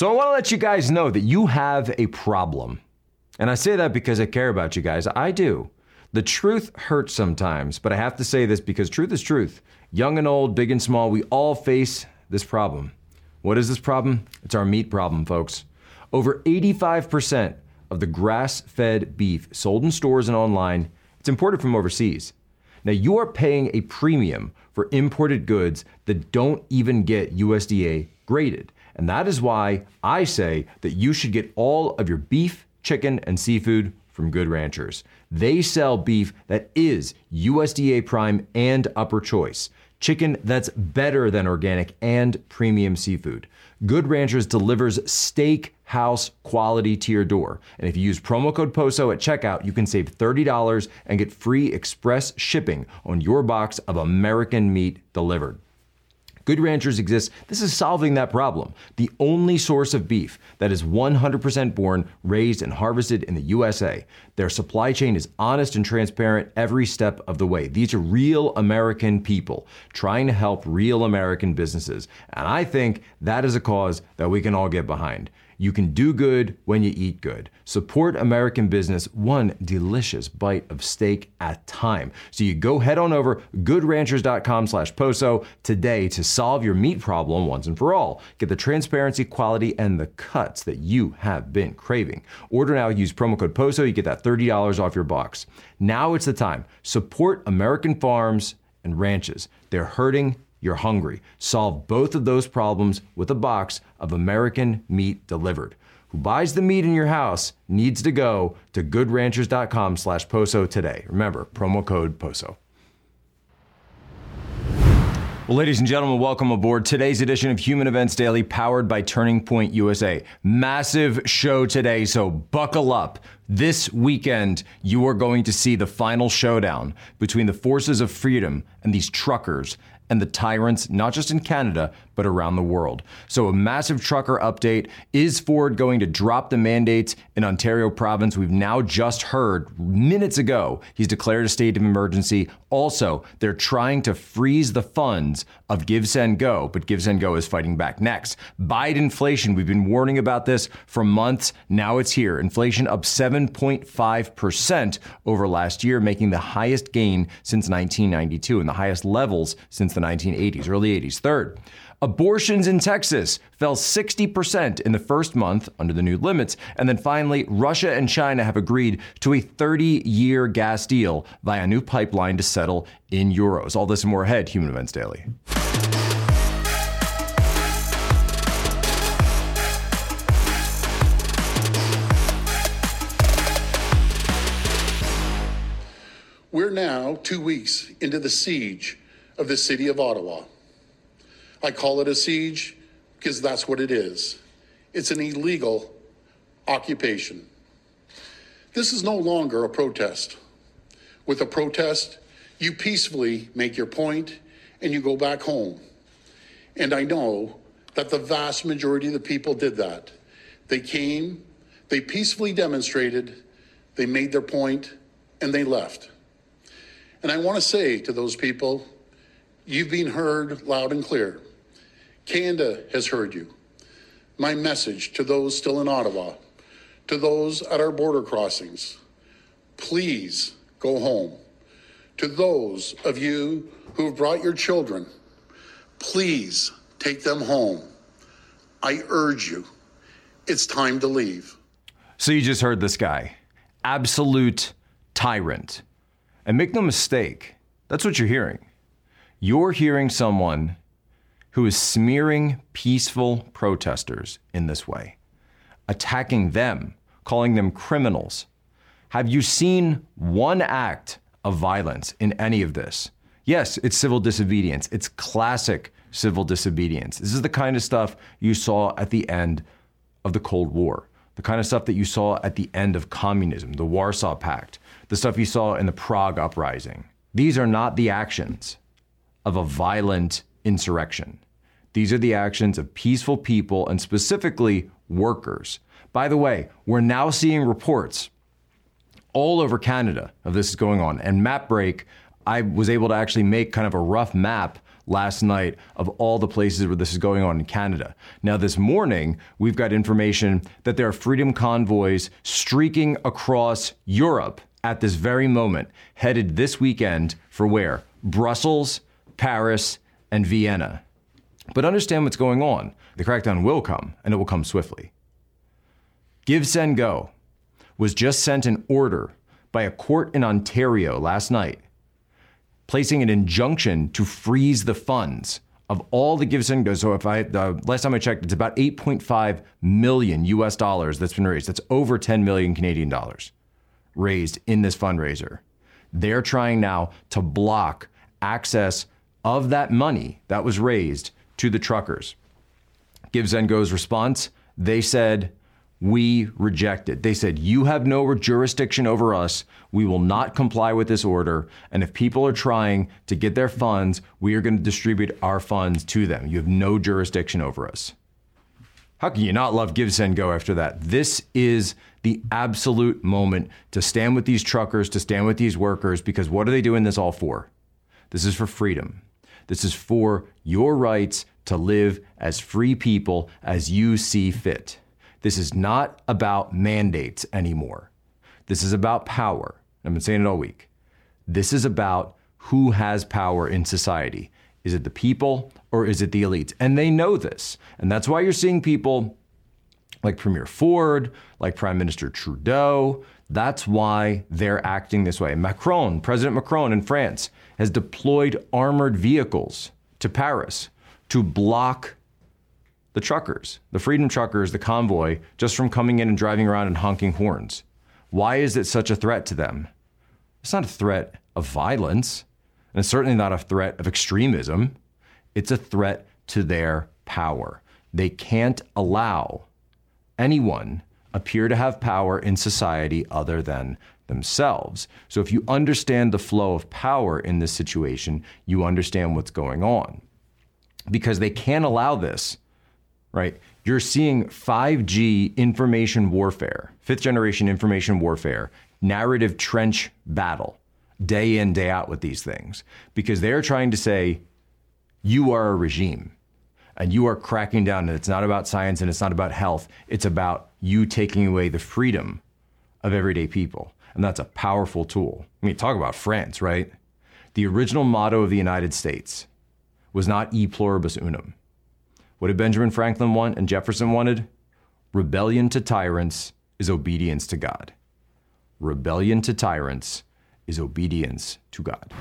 So I want to let you guys know that you have a problem. And I say that because I care about you guys. I do. The truth hurts sometimes, but I have to say this because truth is truth. Young and old, big and small, we all face this problem. What is this problem? It's our meat problem, folks. Over 85% of the grass fed beef sold in stores and online, it's imported from overseas. Now, you are paying a premium for imported goods that don't even get USDA graded. And that is why I say that you should get all of your beef, chicken, and seafood from Good Ranchers. They sell beef that is USDA prime and upper choice. Chicken that's better than organic and premium seafood. Good Ranchers delivers steakhouse quality to your door. And if you use promo code POSO at checkout, you can save $30 and get free express shipping on your box of American meat delivered. Good Ranchers exists. This is solving that problem. The only source of beef that is 100% born, raised, and harvested in the USA. Their supply chain is honest and transparent every step of the way. These are real American people trying to help real American businesses. And I think that is a cause that we can all get behind. You can do good when you eat good. Support American business one delicious bite of steak at a time. So you go head on over goodranchers.com slash poso today to solve your meat problem once and for all. Get the transparency, quality, and the cuts that you have been craving. Order now, use promo code POSO, you get that $30 off your box. Now it's the time. Support American farms and ranches. They're hurting you're hungry. Solve both of those problems with a box of American meat delivered. Who buys the meat in your house needs to go to goodranchers.com slash POSO today. Remember, promo code POSO. Well, ladies and gentlemen, welcome aboard today's edition of Human Events Daily, powered by Turning Point USA. Massive show today, so buckle up. This weekend, you are going to see the final showdown between the forces of freedom and these truckers and the tyrants, not just in Canada, but around the world. So, a massive trucker update. Is Ford going to drop the mandates in Ontario province? We've now just heard minutes ago he's declared a state of emergency. Also, they're trying to freeze the funds of Give Send Go, but Give Send Go is fighting back. Next, Biden inflation. We've been warning about this for months. Now it's here. Inflation up 7.5% over last year, making the highest gain since 1992 and the highest levels since the 1980s, early 80s. Third, Abortions in Texas fell 60% in the first month under the new limits. And then finally, Russia and China have agreed to a 30 year gas deal via a new pipeline to settle in euros. All this and more ahead, Human Events Daily. We're now two weeks into the siege of the city of Ottawa. I call it a siege because that's what it is. It's an illegal occupation. This is no longer a protest. With a protest, you peacefully make your point and you go back home. And I know that the vast majority of the people did that. They came, they peacefully demonstrated, they made their point, and they left. And I want to say to those people, you've been heard loud and clear. Canada has heard you. My message to those still in Ottawa, to those at our border crossings, please go home. To those of you who have brought your children, please take them home. I urge you, it's time to leave. So you just heard this guy, absolute tyrant. And make no mistake, that's what you're hearing. You're hearing someone who is smearing peaceful protesters in this way, attacking them, calling them criminals. Have you seen one act of violence in any of this? Yes, it's civil disobedience. It's classic civil disobedience. This is the kind of stuff you saw at the end of the Cold War, the kind of stuff that you saw at the end of communism, the Warsaw Pact, the stuff you saw in the Prague Uprising. These are not the actions of a violent insurrection. These are the actions of peaceful people and specifically workers. By the way, we're now seeing reports all over Canada of this is going on. And MapBreak, I was able to actually make kind of a rough map last night of all the places where this is going on in Canada. Now, this morning, we've got information that there are freedom convoys streaking across Europe at this very moment, headed this weekend for where? Brussels, Paris, and Vienna. But understand what's going on. The crackdown will come, and it will come swiftly. Give, Send, Go was just sent an order by a court in Ontario last night, placing an injunction to freeze the funds of all the Give, Send, Go. So if I, the last time I checked, it's about 8.5 million US dollars that's been raised. That's over 10 million Canadian dollars raised in this fundraiser. They're trying now to block access of that money that was raised to the truckers. Give Send Go's response, they said, we rejected. They said, You have no jurisdiction over us. We will not comply with this order. And if people are trying to get their funds, we are going to distribute our funds to them. You have no jurisdiction over us. How can you not love Give Send Go after that? This is the absolute moment to stand with these truckers, to stand with these workers, because what are they doing this all for? This is for freedom. This is for your rights to live as free people as you see fit. This is not about mandates anymore. This is about power. I've been saying it all week. This is about who has power in society. Is it the people or is it the elites? And they know this. And that's why you're seeing people like Premier Ford, like Prime Minister Trudeau. That's why they're acting this way. Macron, President Macron in France, has deployed armored vehicles to Paris to block the truckers, the freedom truckers, the convoy, just from coming in and driving around and honking horns. Why is it such a threat to them? It's not a threat of violence, and it's certainly not a threat of extremism. It's a threat to their power. They can't allow anyone appear to have power in society other than themselves. So if you understand the flow of power in this situation, you understand what's going on. Because they can't allow this right? You're seeing 5G information warfare, fifth generation information warfare, narrative trench battle, day in, day out with these things, because they're trying to say, you are a regime and you are cracking down. And it's not about science and it's not about health. It's about you taking away the freedom of everyday people. And that's a powerful tool. I mean, talk about France, right? The original motto of the United States was not e pluribus unum. What did Benjamin Franklin want and Jefferson wanted? Rebellion to tyrants is obedience to God. Rebellion to tyrants is obedience to God.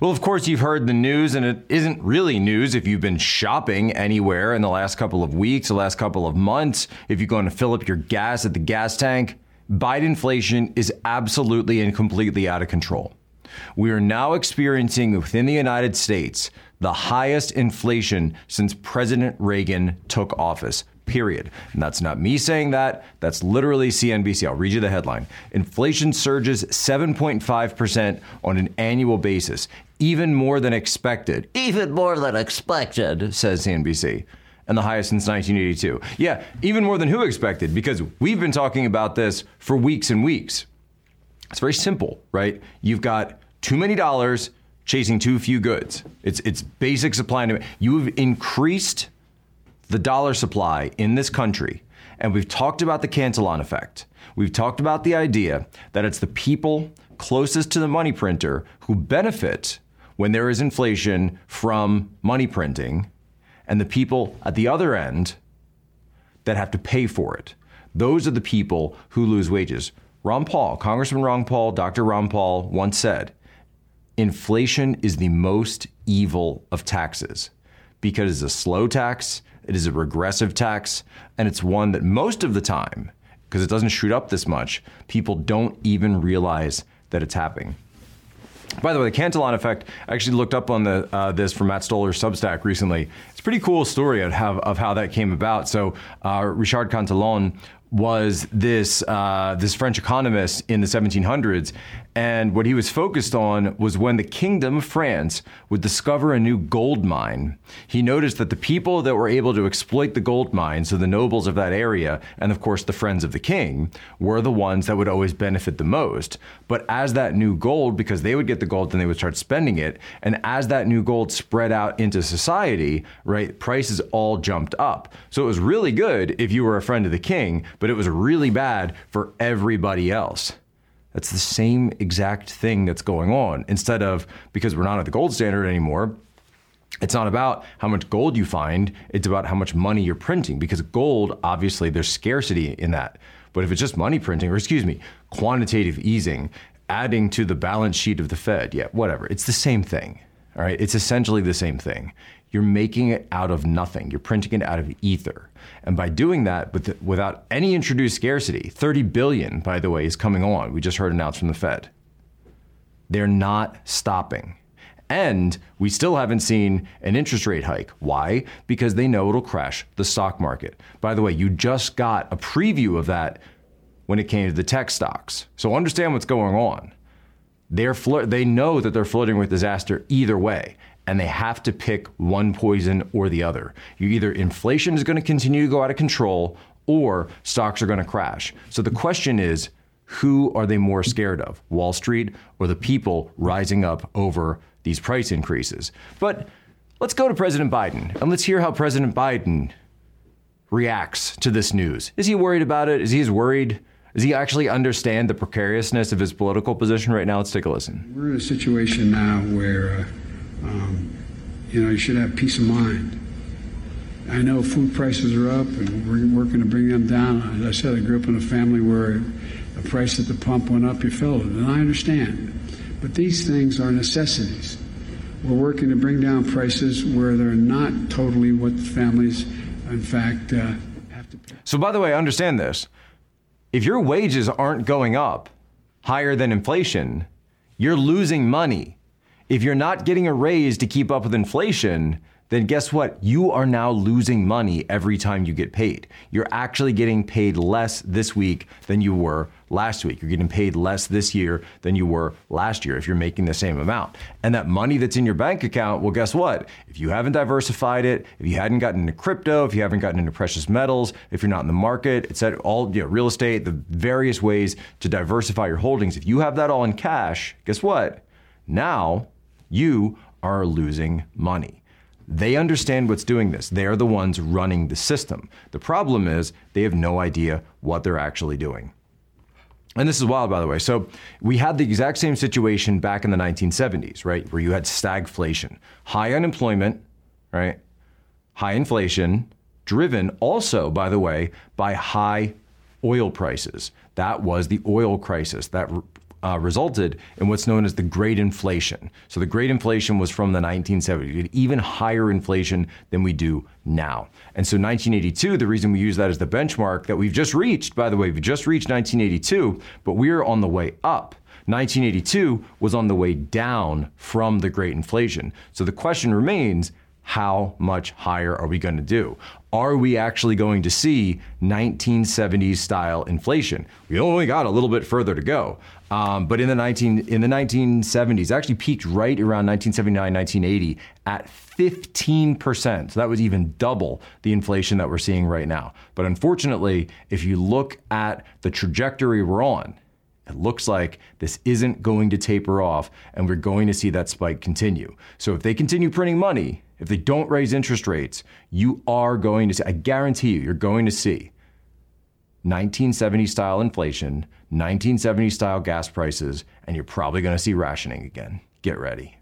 Well, of course, you've heard the news, and it isn't really news if you've been shopping anywhere in the last couple of weeks, the last couple of months, if you're going to fill up your gas at the gas tank. Biden inflation is absolutely and completely out of control. We are now experiencing within the United States the highest inflation since President Reagan took office. Period. And that's not me saying that. That's literally CNBC. I'll read you the headline. Inflation surges 7.5% on an annual basis, even more than expected. Even more than expected, says CNBC and the highest since 1982. Yeah, even more than who expected, because we've been talking about this for weeks and weeks. It's very simple, right? You've got too many dollars chasing too few goods. It's it's basic supply and demand. You've increased the dollar supply in this country, and we've talked about the Cantillon effect. We've talked about the idea that it's the people closest to the money printer who benefit when there is inflation from money printing, and the people at the other end that have to pay for it. Those are the people who lose wages. Ron Paul, Congressman Ron Paul, Dr. Ron Paul once said, inflation is the most evil of taxes because it's a slow tax, it is a regressive tax, and it's one that most of the time, because it doesn't shoot up this much, people don't even realize that it's happening. By the way, the Cantillon effect, I actually looked up on the, uh, this from Matt Stoller's Substack recently. It's a pretty cool story of how, of how that came about. So, uh, Richard Cantillon was this uh, this French economist in the 1700s, And what he was focused on was when the Kingdom of France would discover a new gold mine. He noticed that the people that were able to exploit the gold mine, so the nobles of that area, and of course the friends of the king, were the ones that would always benefit the most. But as that new gold, because they would get the gold, then they would start spending it. And as that new gold spread out into society, right, prices all jumped up. So it was really good if you were a friend of the king, but it was really bad for everybody else. That's the same exact thing that's going on. Instead of, because we're not at the gold standard anymore, it's not about how much gold you find, it's about how much money you're printing. Because gold, obviously, there's scarcity in that. But if it's just money printing, or excuse me, quantitative easing, adding to the balance sheet of the Fed, yeah, whatever, it's the same thing. All right, it's essentially the same thing. You're making it out of nothing. You're printing it out of ether. And by doing that with, without any introduced scarcity, 30 billion, by the way, is coming on. We just heard announced from the Fed. They're not stopping. And we still haven't seen an interest rate hike. Why? Because they know it'll crash the stock market. By the way, you just got a preview of that when it came to the tech stocks. So understand what's going on. They're flir- they know that they're flirting with disaster either way and they have to pick one poison or the other. You either inflation is going to continue to go out of control or stocks are going to crash. So the question is, who are they more scared of, Wall Street or the people rising up over these price increases? But let's go to President Biden and let's hear how President Biden reacts to this news. Is he worried about it? Is he as worried? Does he actually understand the precariousness of his political position right now? Let's take a listen. We're in a situation now where uh, um, you know, you should have peace of mind. I know food prices are up, and we're working to bring them down. As I said, I grew up in a family where the price at the pump went up, you felt it, and I understand. But these things are necessities. We're working to bring down prices where they're not totally what the families, in fact, uh, have to pay. So, by the way, understand this. If your wages aren't going up higher than inflation, you're losing money if you're not getting a raise to keep up with inflation, then guess what? You are now losing money every time you get paid. You're actually getting paid less this week than you were last week. You're getting paid less this year than you were last year if you're making the same amount. And that money that's in your bank account, well, guess what? If you haven't diversified it, if you hadn't gotten into crypto, if you haven't gotten into precious metals, if you're not in the market, etc., all you know, real estate, the various ways to diversify your holdings, if you have that all in cash, guess what? Now you are losing money. They understand what's doing this. They're the ones running the system. The problem is they have no idea what they're actually doing. And this is wild, by the way. So we had the exact same situation back in the 1970s, right? Where you had stagflation, high unemployment, right? High inflation, driven also, by the way, by high oil prices. That was the oil crisis that uh, resulted in what's known as the Great Inflation. So the Great Inflation was from the 1970s. We had even higher inflation than we do now. And so 1982, the reason we use that as the benchmark that we've just reached, by the way, we just reached 1982, but we're on the way up. 1982 was on the way down from the Great Inflation. So the question remains how much higher are we going to do? Are we actually going to see 1970s style inflation? We only got a little bit further to go. Um, but in the 19 in the 1970s, actually peaked right around 1979, 1980 at 15 percent. So that was even double the inflation that we're seeing right now. But unfortunately, if you look at the trajectory we're on, it looks like this isn't going to taper off, and we're going to see that spike continue. So if they continue printing money, if they don't raise interest rates, you are going to see. I guarantee you, you're going to see 1970 style inflation 1970 style gas prices, and you're probably going to see rationing again. Get ready.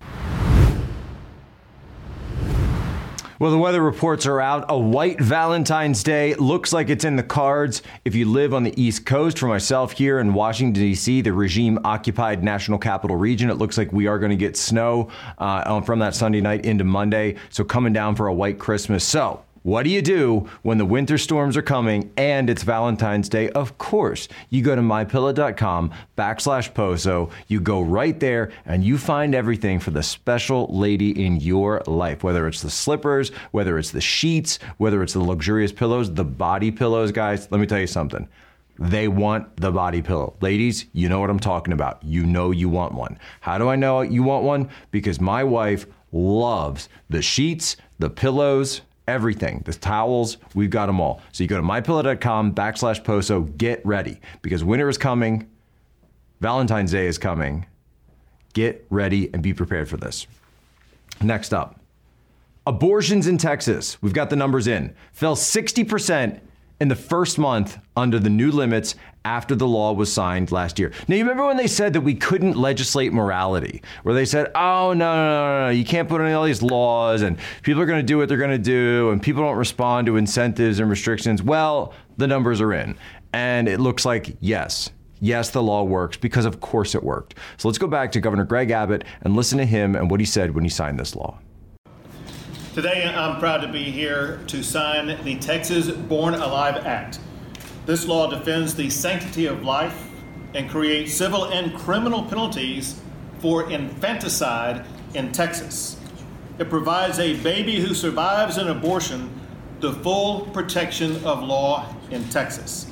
Well, the weather reports are out. A white Valentine's Day looks like it's in the cards. If you live on the East Coast, for myself here in Washington, D.C., the regime occupied National Capital Region, it looks like we are going to get snow uh, from that Sunday night into Monday. So, coming down for a white Christmas. So, what do you do when the winter storms are coming and it's Valentine's Day? Of course, you go to mypillow.com backslash poso. You go right there and you find everything for the special lady in your life, whether it's the slippers, whether it's the sheets, whether it's the luxurious pillows, the body pillows, guys. Let me tell you something They want the body pillow. Ladies, you know what I'm talking about. You know you want one. How do I know you want one? Because my wife loves the sheets, the pillows, everything, the towels, we've got them all. So you go to mypillow.com backslash poso, get ready because winter is coming, Valentine's Day is coming. Get ready and be prepared for this. Next up, abortions in Texas. We've got the numbers in. Fell 60% in the first month under the new limits after the law was signed last year. Now, you remember when they said that we couldn't legislate morality, where they said, oh, no, no, no, no, you can't put in all these laws and people are going to do what they're going to do and people don't respond to incentives and restrictions. Well, the numbers are in. And it looks like, yes, yes, the law works because of course it worked. So let's go back to Governor Greg Abbott and listen to him and what he said when he signed this law. Today, I'm proud to be here to sign the Texas Born Alive Act. This law defends the sanctity of life and creates civil and criminal penalties for infanticide in Texas. It provides a baby who survives an abortion the full protection of law in Texas.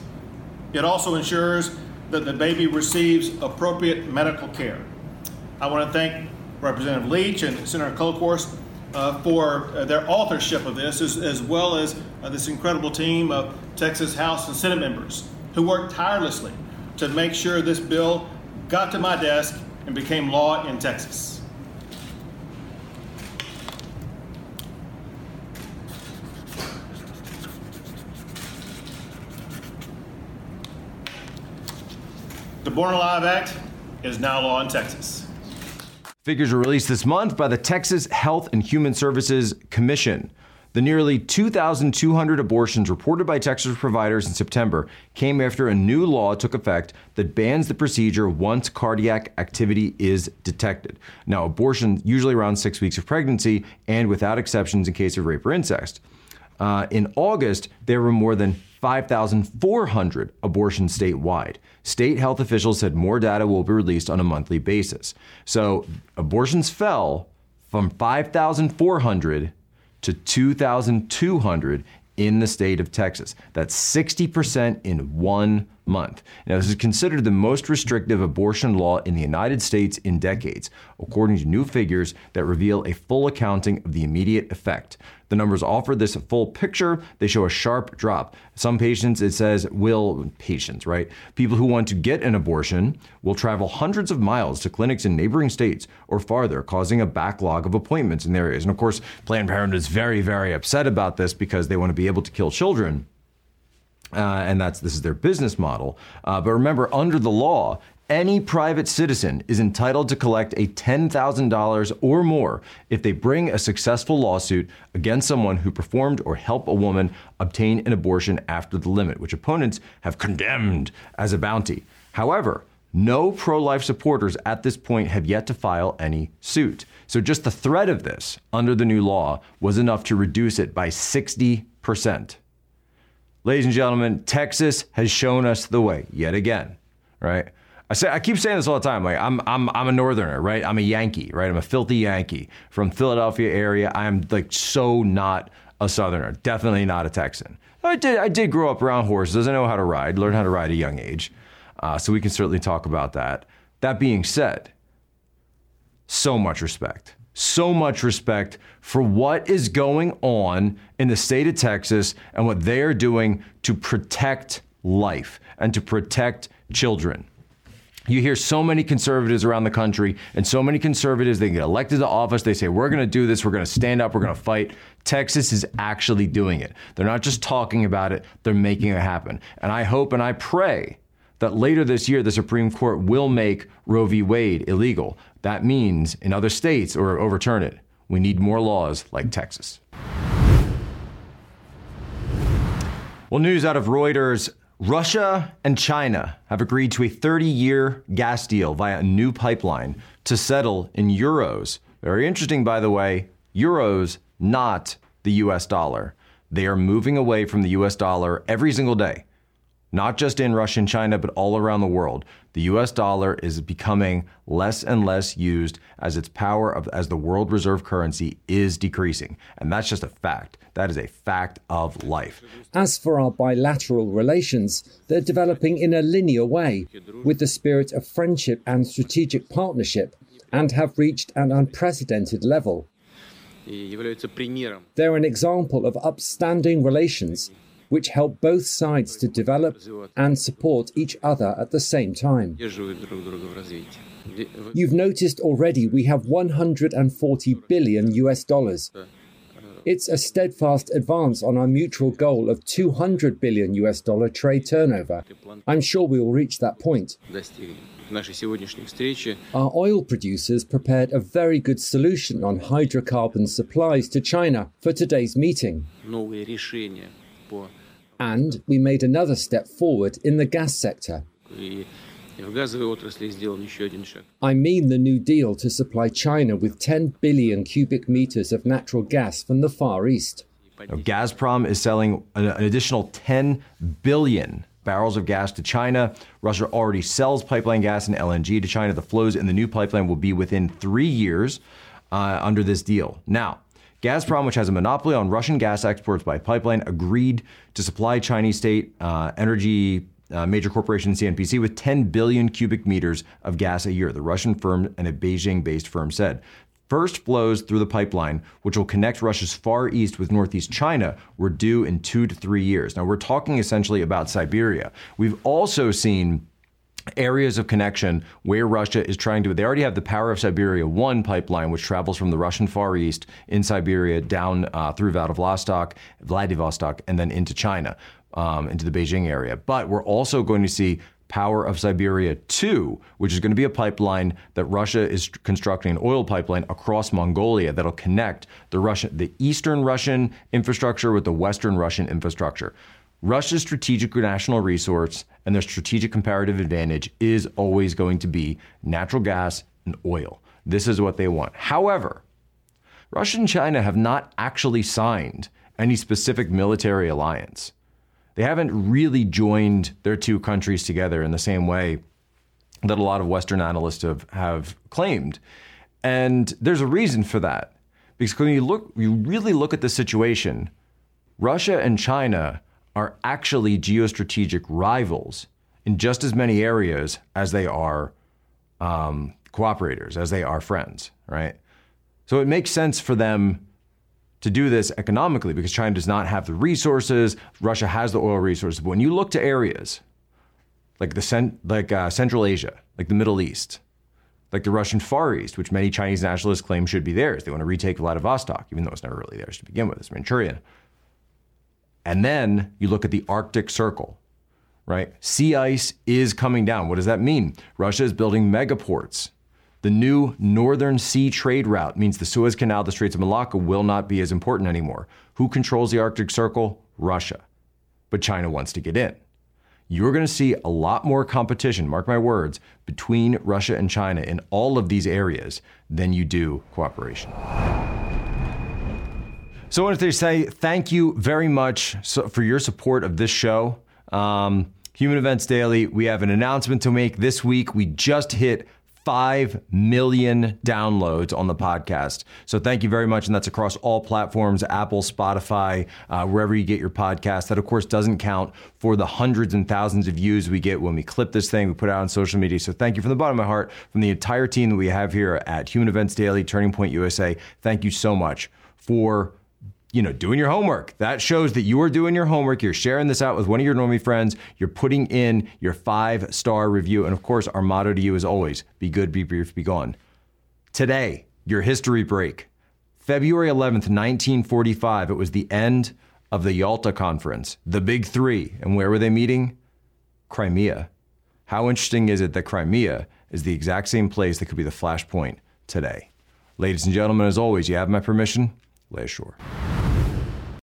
It also ensures that the baby receives appropriate medical care. I want to thank Representative Leach and Senator Kolkhorst uh, for uh, their authorship of this, as, as well as uh, this incredible team of Texas House and Senate members who worked tirelessly to make sure this bill got to my desk and became law in Texas. The Born Alive Act is now law in Texas. Figures were released this month by the Texas Health and Human Services Commission. The nearly 2,200 abortions reported by Texas providers in September came after a new law took effect that bans the procedure once cardiac activity is detected. Now, abortion usually around six weeks of pregnancy and without exceptions in case of rape or incest. Uh, in August, there were more than 5,400 abortions statewide. State health officials said more data will be released on a monthly basis. So abortions fell from 5,400 to 2,200 in the state of Texas. That's 60% in one month. Now, this is considered the most restrictive abortion law in the United States in decades, according to new figures that reveal a full accounting of the immediate effect. The numbers offer this full picture. They show a sharp drop. Some patients, it says, will, patients, right? People who want to get an abortion will travel hundreds of miles to clinics in neighboring states or farther, causing a backlog of appointments in their areas. And of course, Planned Parenthood is very, very upset about this because they want to be able to kill children. Uh, and that's this is their business model. Uh, but remember, under the law, any private citizen is entitled to collect a $10,000 or more if they bring a successful lawsuit against someone who performed or helped a woman obtain an abortion after the limit, which opponents have condemned as a bounty. However, no pro life supporters at this point have yet to file any suit. So just the threat of this under the new law was enough to reduce it by 60%. Ladies and gentlemen, Texas has shown us the way yet again, right? I say I keep saying this all the time. Like I'm I'm I'm a northerner, right? I'm a Yankee, right? I'm a filthy Yankee from Philadelphia area. I'm like so not a southerner. Definitely not a Texan. I did I did grow up around horses. I know how to ride. Learned how to ride at a young age. Uh, so we can certainly talk about that. That being said, so much respect so much respect for what is going on in the state of Texas and what they are doing to protect life and to protect children. You hear so many conservatives around the country, and so many conservatives, they get elected to office. They say, We're going to do this. We're going to stand up. We're going to fight. Texas is actually doing it. They're not just talking about it, they're making it happen. And I hope and I pray that later this year, the Supreme Court will make Roe v. Wade illegal. That means in other states or overturn it. We need more laws like Texas. Well, news out of Reuters Russia and China have agreed to a 30 year gas deal via a new pipeline to settle in euros. Very interesting, by the way. Euros, not the US dollar. They are moving away from the US dollar every single day not just in Russia and China, but all around the world, the US dollar is becoming less and less used as its power of, as the world reserve currency is decreasing. And that's just a fact. That is a fact of life. As for our bilateral relations, they're developing in a linear way, with the spirit of friendship and strategic partnership, and have reached an unprecedented level. They're an example of upstanding relations which help both sides to develop and support each other at the same time. You've noticed already we have 140 billion US dollars. It's a steadfast advance on our mutual goal of 200 billion US dollar trade turnover. I'm sure we will reach that point. Our oil producers prepared a very good solution on hydrocarbon supplies to China for today's meeting. And we made another step forward in the gas sector. I mean the new deal to supply China with 10 billion cubic meters of natural gas from the Far East. Now, Gazprom is selling an, an additional 10 billion barrels of gas to China. Russia already sells pipeline gas and LNG to China. The flows in the new pipeline will be within three years uh, under this deal. Now, Gazprom, which has a monopoly on Russian gas exports by pipeline, agreed to supply Chinese state uh, energy uh, major corporation CNPC with 10 billion cubic meters of gas a year, the Russian firm and a Beijing based firm said. First flows through the pipeline, which will connect Russia's Far East with Northeast China, were due in two to three years. Now, we're talking essentially about Siberia. We've also seen areas of connection where Russia is trying to. They already have the Power of Siberia 1 pipeline, which travels from the Russian Far East in Siberia down uh, through Vladivostok, Vladivostok, and then into China, um, into the Beijing area. But we're also going to see Power of Siberia 2, which is going to be a pipeline that Russia is constructing, an oil pipeline across Mongolia that'll connect the Russian, the eastern Russian infrastructure with the western Russian infrastructure. Russia's strategic national resource and their strategic comparative advantage is always going to be natural gas and oil. This is what they want. However, Russia and China have not actually signed any specific military alliance. They haven't really joined their two countries together in the same way that a lot of Western analysts have, have claimed. And there's a reason for that. Because when you look, you really look at the situation, Russia and China are actually geostrategic rivals in just as many areas as they are um, cooperators, as they are friends, right? So it makes sense for them to do this economically because China does not have the resources. Russia has the oil resources. But when you look to areas like the cent- like uh, Central Asia, like the Middle East, like the Russian Far East, which many Chinese nationalists claim should be theirs, they want to retake Vladivostok, even though it's never really theirs to begin with. It's Manchuria. And then you look at the Arctic Circle, right? Sea ice is coming down. What does that mean? Russia is building megaports. The new Northern Sea trade route means the Suez Canal, the Straits of Malacca will not be as important anymore. Who controls the Arctic Circle? Russia. But China wants to get in. You're going to see a lot more competition, mark my words, between Russia and China in all of these areas than you do cooperation. So I wanted to say thank you very much for your support of this show. Um, Human Events Daily, we have an announcement to make this week. We just hit 5 million downloads on the podcast. So thank you very much. And that's across all platforms Apple, Spotify, uh, wherever you get your podcast. That, of course, doesn't count for the hundreds and thousands of views we get when we clip this thing, we put it out on social media. So thank you from the bottom of my heart, from the entire team that we have here at Human Events Daily, Turning Point USA. Thank you so much for you know, doing your homework. That shows that you are doing your homework. You're sharing this out with one of your normie friends. You're putting in your five star review. And of course, our motto to you is always be good, be brief, be gone. Today, your history break. February 11th, 1945, it was the end of the Yalta Conference, the big three. And where were they meeting? Crimea. How interesting is it that Crimea is the exact same place that could be the flashpoint today? Ladies and gentlemen, as always, you have my permission. Lay ashore.